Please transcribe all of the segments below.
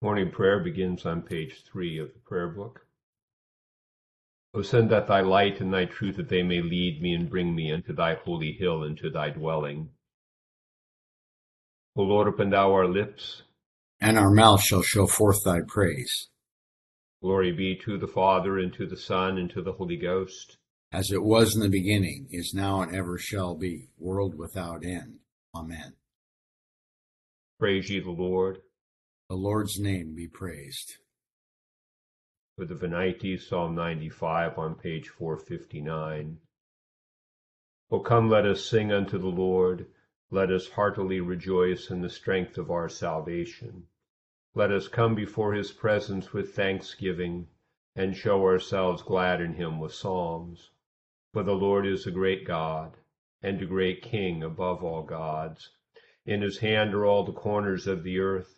Morning prayer begins on page three of the prayer book. O send that thy light and thy truth that they may lead me and bring me unto thy holy hill and to thy dwelling. O Lord, open thou our lips, and our mouth shall show forth thy praise. Glory be to the Father, and to the Son, and to the Holy Ghost. As it was in the beginning, is now, and ever shall be, world without end. Amen. Praise ye the Lord. The Lord's name be praised. For the Venite, Psalm 95 on page 459. O come, let us sing unto the Lord. Let us heartily rejoice in the strength of our salvation. Let us come before his presence with thanksgiving, and show ourselves glad in him with psalms. For the Lord is a great God, and a great King above all gods. In his hand are all the corners of the earth,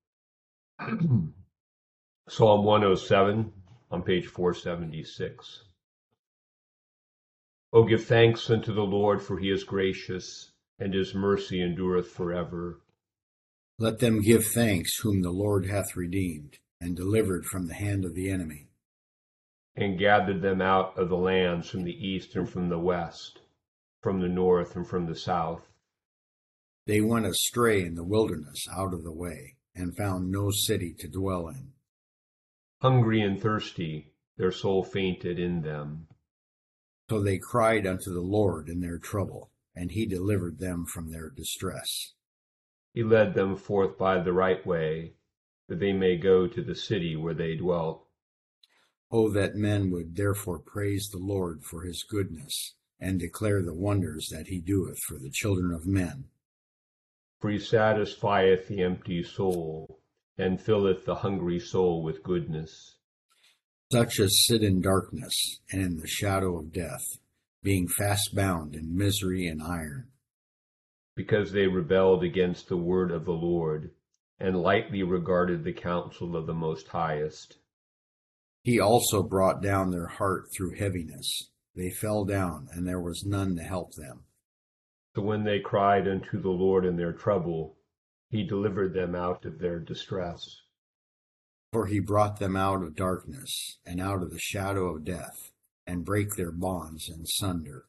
Psalm 107 on page 476. O give thanks unto the Lord, for he is gracious and his mercy endureth forever. Let them give thanks whom the Lord hath redeemed, and delivered from the hand of the enemy. And gathered them out of the lands from the east and from the west, from the north and from the south. They went astray in the wilderness out of the way, and found no city to dwell in. Hungry and thirsty, their soul fainted in them. So they cried unto the Lord in their trouble and he delivered them from their distress. He led them forth by the right way, that they may go to the city where they dwelt. Oh, that men would therefore praise the Lord for his goodness, and declare the wonders that he doeth for the children of men. For he satisfieth the empty soul, and filleth the hungry soul with goodness. Such as sit in darkness and in the shadow of death being fast bound in misery and iron. Because they rebelled against the word of the Lord, and lightly regarded the counsel of the Most Highest. He also brought down their heart through heaviness. They fell down, and there was none to help them. So when they cried unto the Lord in their trouble, he delivered them out of their distress. For he brought them out of darkness, and out of the shadow of death and break their bonds in sunder.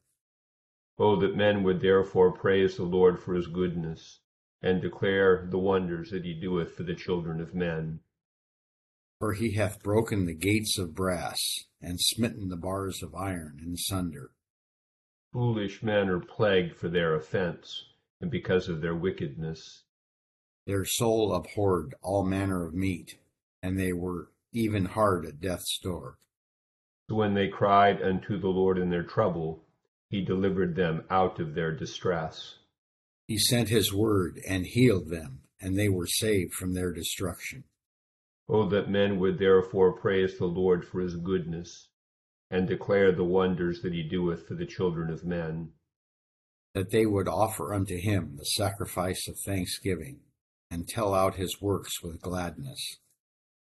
Oh, that men would therefore praise the Lord for his goodness, and declare the wonders that he doeth for the children of men. For he hath broken the gates of brass, and smitten the bars of iron in sunder. Foolish men are plagued for their offense, and because of their wickedness. Their soul abhorred all manner of meat, and they were even hard at death's door. So when they cried unto the Lord in their trouble, he delivered them out of their distress. He sent his word and healed them, and they were saved from their destruction. Oh, that men would therefore praise the Lord for his goodness, and declare the wonders that he doeth for the children of men. That they would offer unto him the sacrifice of thanksgiving, and tell out his works with gladness.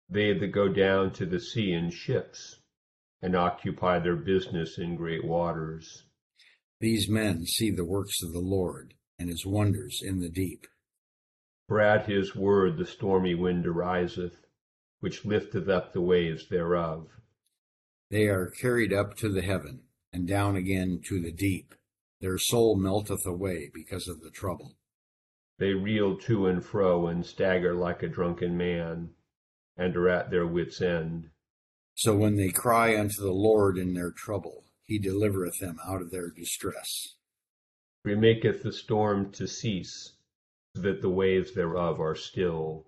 They that go down to the sea in ships, and occupy their business in great waters. These men see the works of the Lord and his wonders in the deep. For at his word the stormy wind ariseth, which lifteth up the waves thereof. They are carried up to the heaven, and down again to the deep. Their soul melteth away because of the trouble. They reel to and fro, and stagger like a drunken man, and are at their wits' end. So when they cry unto the Lord in their trouble, he delivereth them out of their distress. He maketh the storm to cease, so that the waves thereof are still.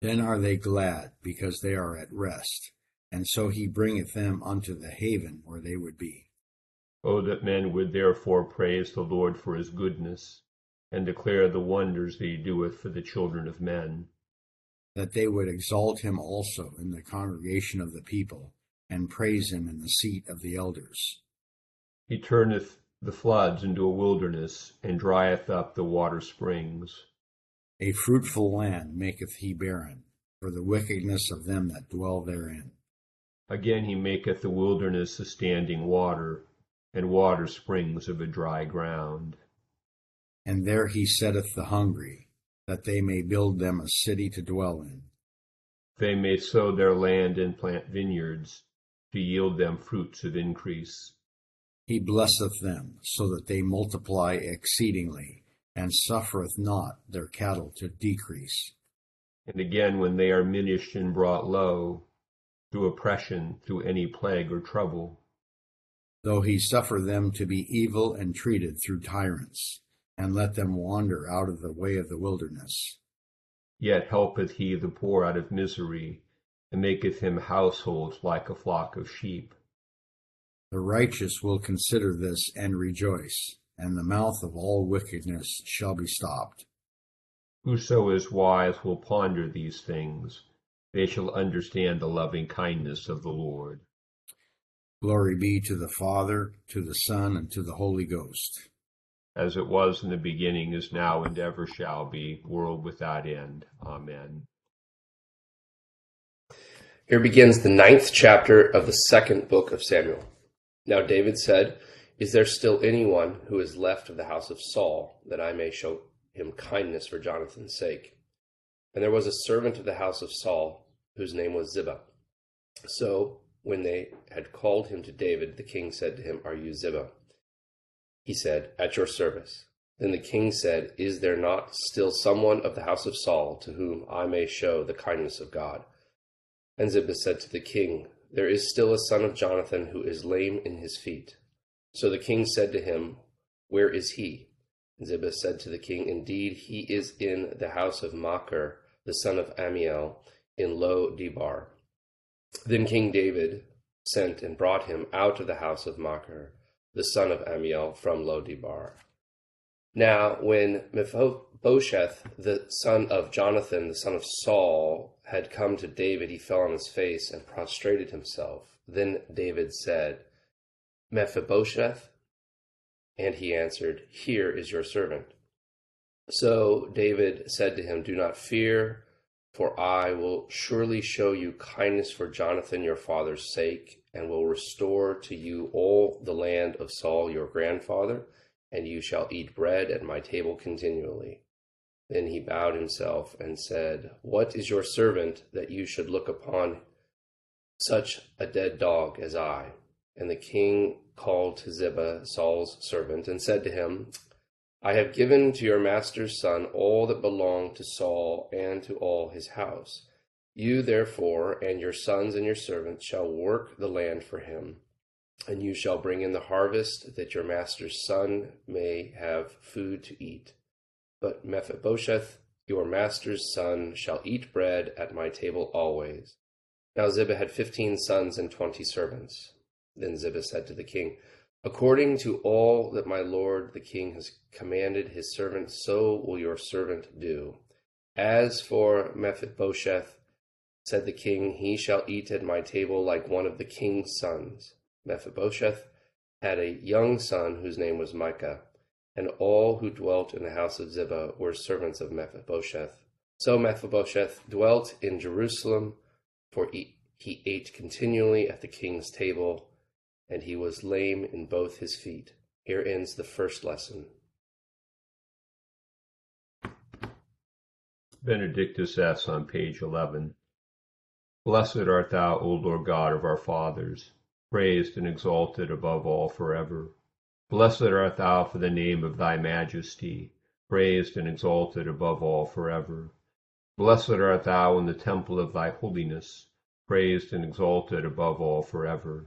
Then are they glad, because they are at rest, and so he bringeth them unto the haven where they would be. Oh, that men would therefore praise the Lord for his goodness, and declare the wonders that he doeth for the children of men. That they would exalt him also in the congregation of the people, and praise him in the seat of the elders. He turneth the floods into a wilderness, and drieth up the water springs. A fruitful land maketh he barren, for the wickedness of them that dwell therein. Again he maketh the wilderness a standing water, and water springs of a dry ground. And there he setteth the hungry, that they may build them a city to dwell in. They may sow their land and plant vineyards, to yield them fruits of increase. He blesseth them, so that they multiply exceedingly, and suffereth not their cattle to decrease. And again, when they are minished and brought low, through oppression, through any plague or trouble. Though he suffer them to be evil and treated through tyrants, and let them wander out of the way of the wilderness. Yet helpeth he the poor out of misery, and maketh him households like a flock of sheep. The righteous will consider this and rejoice, and the mouth of all wickedness shall be stopped. Whoso is wise will ponder these things. They shall understand the loving kindness of the Lord. Glory be to the Father, to the Son, and to the Holy Ghost. As it was in the beginning, is now, and ever shall be, world without end. Amen. Here begins the ninth chapter of the second book of Samuel. Now David said, Is there still anyone who is left of the house of Saul, that I may show him kindness for Jonathan's sake? And there was a servant of the house of Saul, whose name was Ziba. So when they had called him to David, the king said to him, Are you Ziba? He said, At your service. Then the king said, Is there not still someone of the house of Saul to whom I may show the kindness of God? And Ziba said to the king, There is still a son of Jonathan who is lame in his feet. So the king said to him, Where is he? And Ziba said to the king, Indeed, he is in the house of Machir, the son of Ammiel, in Lo Debar. Then King David sent and brought him out of the house of Machir, the son of Ammiel, from Lo Debar. Now, when Mephibosheth, the son of Jonathan, the son of Saul, had come to David, he fell on his face and prostrated himself. Then David said, Mephibosheth? And he answered, Here is your servant. So David said to him, Do not fear, for I will surely show you kindness for Jonathan your father's sake, and will restore to you all the land of Saul your grandfather, and you shall eat bread at my table continually. Then he bowed himself and said, What is your servant that you should look upon such a dead dog as I? And the king called to Ziba, Saul's servant, and said to him, I have given to your master's son all that belonged to Saul and to all his house. You therefore and your sons and your servants shall work the land for him, and you shall bring in the harvest, that your master's son may have food to eat. But Mephibosheth, your master's son, shall eat bread at my table always. Now Ziba had fifteen sons and twenty servants. Then Ziba said to the king, According to all that my lord the king has commanded his servant, so will your servant do. As for Mephibosheth, said the king, he shall eat at my table like one of the king's sons. Mephibosheth had a young son whose name was Micah and all who dwelt in the house of Ziba were servants of Mephibosheth. So Mephibosheth dwelt in Jerusalem, for he, he ate continually at the king's table, and he was lame in both his feet. Here ends the first lesson. Benedictus es on page 11. Blessed art thou, O Lord God of our fathers, praised and exalted above all forever. Blessed art thou for the name of thy majesty, praised and exalted above all forever. Blessed art thou in the temple of thy holiness, praised and exalted above all forever.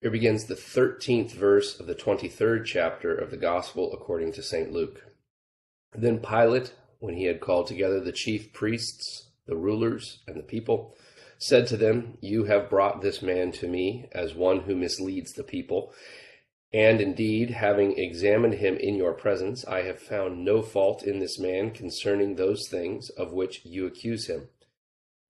Here begins the 13th verse of the 23rd chapter of the Gospel according to St. Luke. Then Pilate, when he had called together the chief priests, the rulers, and the people, said to them, You have brought this man to me as one who misleads the people. And indeed, having examined him in your presence, I have found no fault in this man concerning those things of which you accuse him.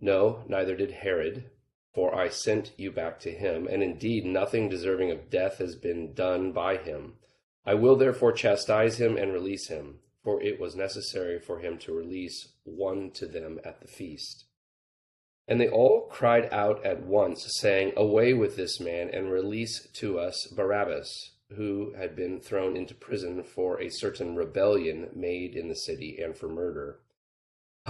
No, neither did Herod, for I sent you back to him, and indeed nothing deserving of death has been done by him. I will therefore chastise him and release him, for it was necessary for him to release one to them at the feast. And they all cried out at once, saying, Away with this man, and release to us Barabbas, who had been thrown into prison for a certain rebellion made in the city and for murder.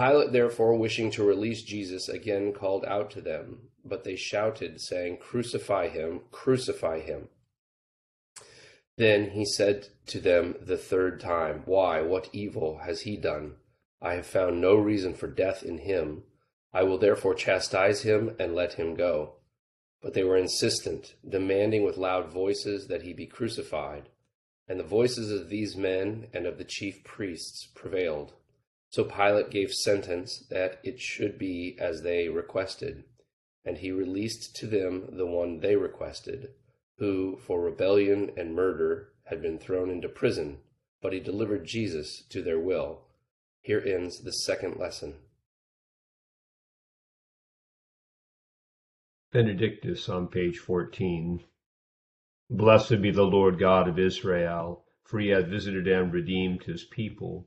Pilate, therefore, wishing to release Jesus, again called out to them, but they shouted, saying, Crucify him, crucify him. Then he said to them the third time, Why, what evil has he done? I have found no reason for death in him. I will therefore chastise him and let him go. But they were insistent, demanding with loud voices that he be crucified. And the voices of these men and of the chief priests prevailed. So Pilate gave sentence that it should be as they requested. And he released to them the one they requested, who for rebellion and murder had been thrown into prison, but he delivered Jesus to their will. Here ends the second lesson. Benedictus on page 14. Blessed be the Lord God of Israel, for he hath visited and redeemed his people,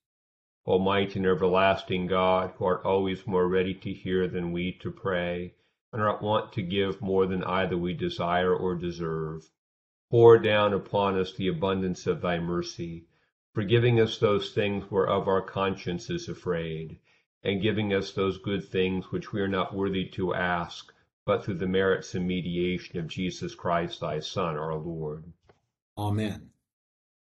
Almighty and everlasting God, who art always more ready to hear than we to pray, and art wont to give more than either we desire or deserve, pour down upon us the abundance of thy mercy, forgiving us those things whereof our conscience is afraid, and giving us those good things which we are not worthy to ask, but through the merits and mediation of Jesus Christ, thy Son, our Lord. Amen.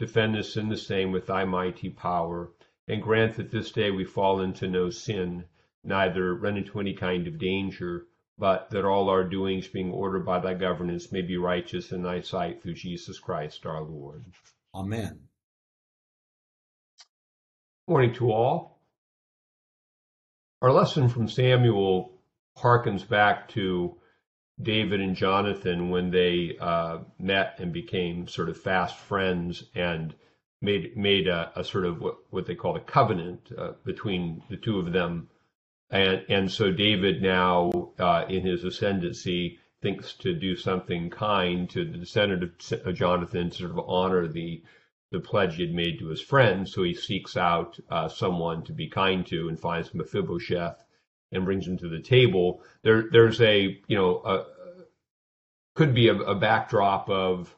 defend us in the same with thy mighty power, and grant that this day we fall into no sin, neither run into any kind of danger, but that all our doings, being ordered by thy governance, may be righteous in thy sight through Jesus Christ our Lord. Amen. Morning to all. Our lesson from Samuel harkens back to David and Jonathan when they uh, met and became sort of fast friends and made made a, a sort of what, what, they call a covenant uh, between the two of them and and so David now uh, in his ascendancy thinks to do something kind to the descendant of Jonathan to sort of honor the the pledge he had made to his friend. So he seeks out uh, someone to be kind to and finds Mephibosheth and brings him to the table. There there's a you know a, could be a, a backdrop of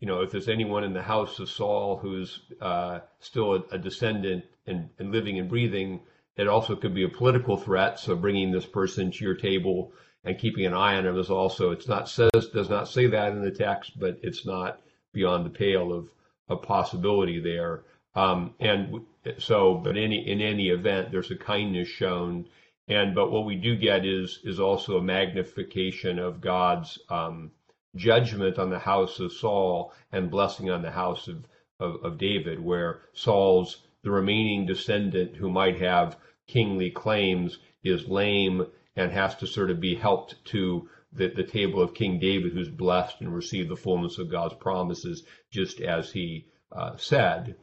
you know, if there's anyone in the house of Saul who's uh, still a, a descendant and, and, living and breathing, it also could be a political threat. So bringing this person to your table and keeping an eye on him is also it's not says does not say that in the text, but it's not beyond the pale of a possibility there. Um, and so, but any in any event, there's a kindness shown, and but what we do get is is also a magnification of God's um, judgment on the house of Saul and blessing on the house of, of, of David, where Saul's the remaining descendant who might have kingly claims is lame and has to sort of be helped to the, the table of King David, who's blessed and received the fullness of God's promises, just as he uh, said.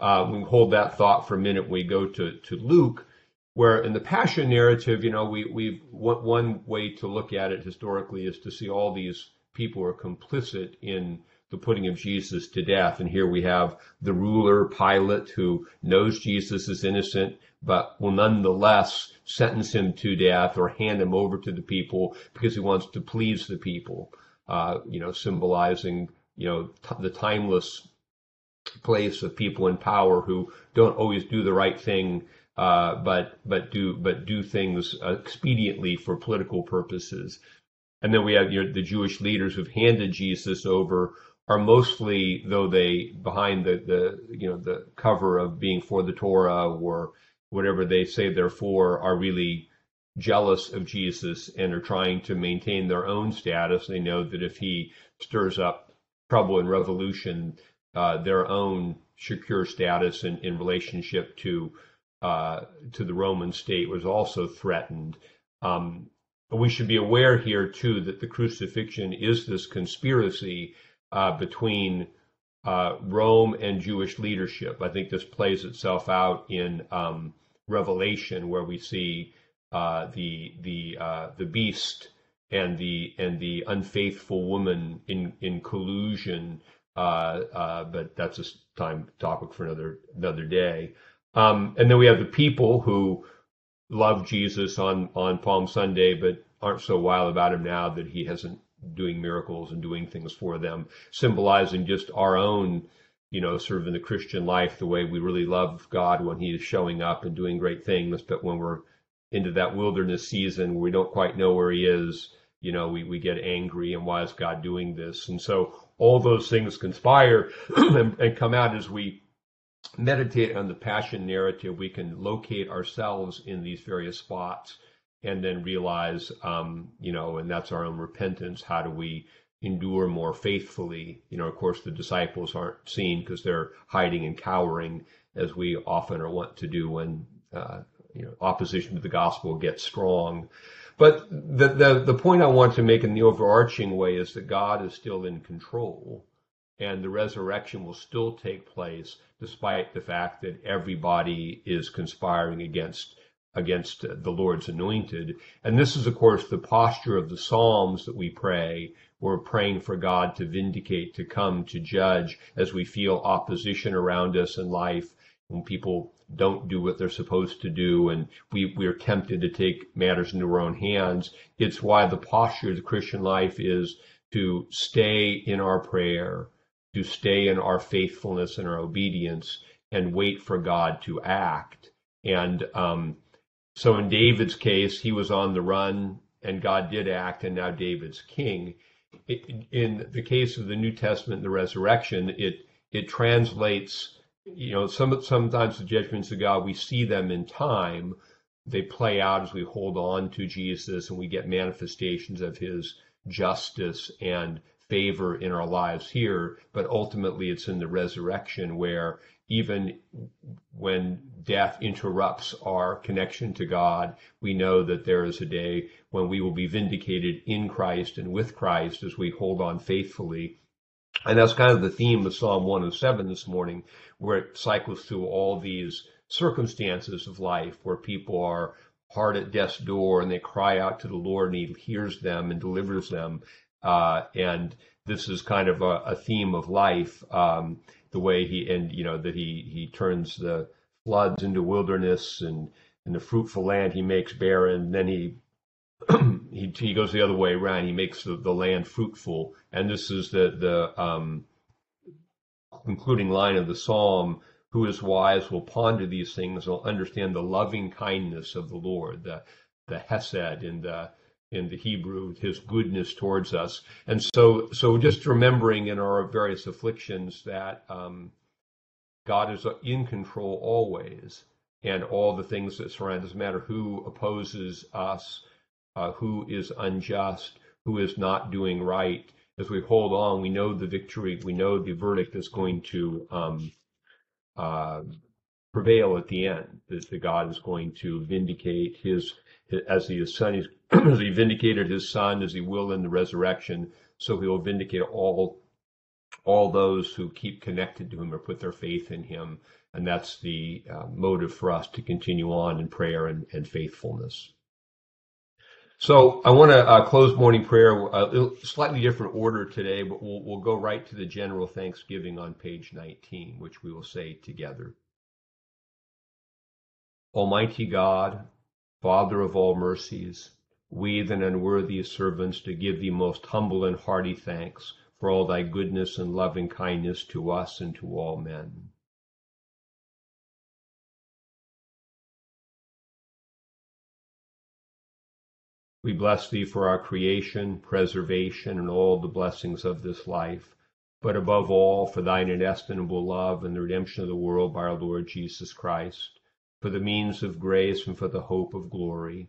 Uh, we hold that thought for a minute. We go to, to Luke, where in the Passion narrative, you know, we, we one way to look at it historically is to see all these people are complicit in the putting of Jesus to death. And here we have the ruler Pilate who knows Jesus is innocent, but will nonetheless sentence him to death or hand him over to the people because he wants to please the people. Uh, you know, symbolizing you know t- the timeless place of people in power who don't always do the right thing, uh, but but do but do things expediently for political purposes. And then we have you know, the Jewish leaders who've handed Jesus over are mostly, though they behind the, the you know the cover of being for the Torah or whatever they say they're for, are really jealous of Jesus and are trying to maintain their own status. They know that if he stirs up trouble and revolution, uh, their own secure status in, in relationship to to the Roman state was also threatened. Um, we should be aware here too that the crucifixion is this conspiracy uh, between uh, Rome and Jewish leadership. I think this plays itself out in um, Revelation, where we see uh, the the uh, the beast and the and the unfaithful woman in in collusion. Uh, uh, but that's a time topic for another another day. Um, and then we have the people who love Jesus on on Palm Sunday, but aren't so wild about him now that he hasn't doing miracles and doing things for them, symbolizing just our own, you know, sort of in the Christian life, the way we really love God when He is showing up and doing great things, but when we're into that wilderness season we don't quite know where He is, you know, we, we get angry and why is God doing this? And so all those things conspire and, and come out as we meditate on the passion narrative, we can locate ourselves in these various spots and then realize, um, you know, and that's our own repentance. How do we endure more faithfully? You know, of course, the disciples aren't seen because they're hiding and cowering, as we often are wont to do when, uh, you know, opposition to the gospel gets strong. But the, the, the point I want to make in the overarching way is that God is still in control and the resurrection will still take place despite the fact that everybody is conspiring against against the Lord's anointed. And this is, of course, the posture of the Psalms that we pray. We're praying for God to vindicate, to come, to judge as we feel opposition around us in life, when people don't do what they're supposed to do, and we, we're tempted to take matters into our own hands. It's why the posture of the Christian life is to stay in our prayer, to stay in our faithfulness and our obedience, and wait for God to act. And um, so in David's case, he was on the run and God did act, and now David's king. In the case of the New Testament, the resurrection, it it translates. You know, some sometimes the judgments of God we see them in time. They play out as we hold on to Jesus, and we get manifestations of His justice and favor in our lives here. But ultimately, it's in the resurrection where even when death interrupts our connection to God, we know that there is a day when we will be vindicated in Christ and with Christ as we hold on faithfully. And that's kind of the theme of Psalm 107 this morning, where it cycles through all these circumstances of life where people are hard at death's door and they cry out to the Lord and he hears them and delivers them. Uh, and this is kind of a, a theme of life. Um, the way he and you know that he he turns the floods into wilderness and and the fruitful land he makes barren. And then he he he goes the other way around. He makes the, the land fruitful. And this is the the um, concluding line of the psalm. Who is wise will ponder these things, will understand the loving kindness of the Lord, the the Hesed in the in the Hebrew, his goodness towards us. And so, so just remembering in our various afflictions that um, God is in control always, and all the things that surround us, no matter who opposes us, uh, who is unjust, who is not doing right. As we hold on, we know the victory, we know the verdict is going to um, uh, prevail at the end. That, that God is going to vindicate His, as He is Son, as He vindicated His Son, as He will in the resurrection. So He will vindicate all all those who keep connected to Him or put their faith in Him, and that's the uh, motive for us to continue on in prayer and, and faithfulness. So I want to uh, close morning prayer, uh, slightly different order today, but we'll, we'll go right to the general thanksgiving on page 19, which we will say together. Almighty God, Father of all mercies, we, the unworthy servants, to give thee most humble and hearty thanks for all thy goodness and loving kindness to us and to all men. We bless thee for our creation, preservation, and all the blessings of this life, but above all for thine inestimable love and the redemption of the world by our Lord Jesus Christ for the means of grace and for the hope of glory.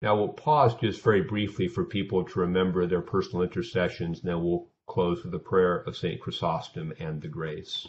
Now we'll pause just very briefly for people to remember their personal intercessions, and then we'll close with a prayer of St. Chrysostom and the grace.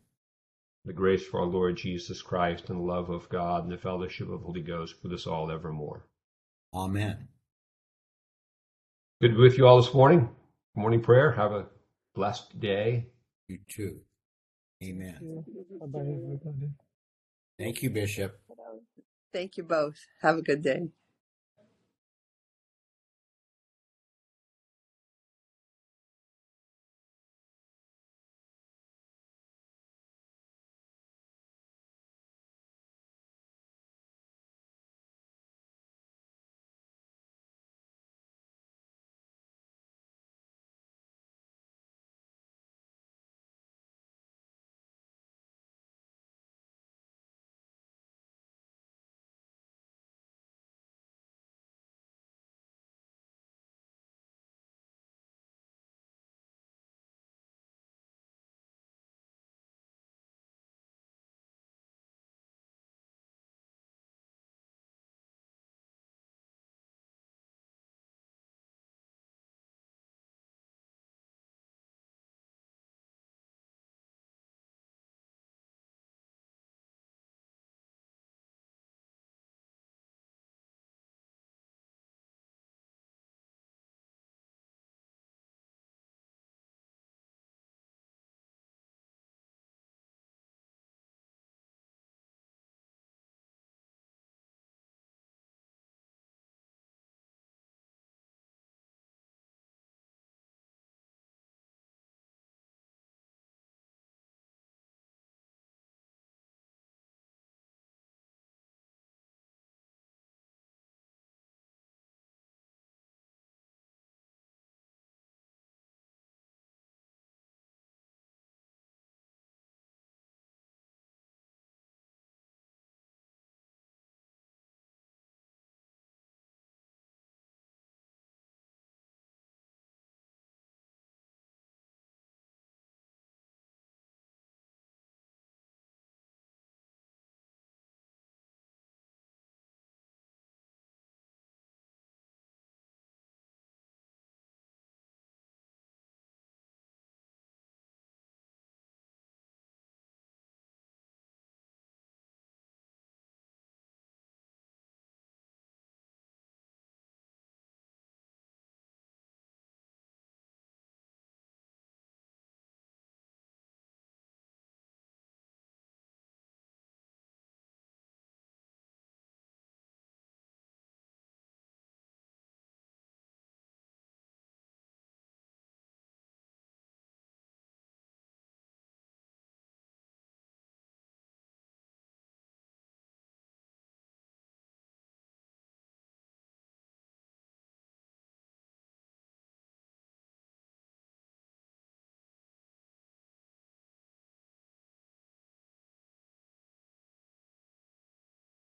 The grace of our Lord Jesus Christ and the love of God and the fellowship of the Holy Ghost with us all evermore. Amen. Good to be with you all this morning. Morning prayer. Have a blessed day. You too. Amen. Thank you, Bishop. Thank you both. Have a good day.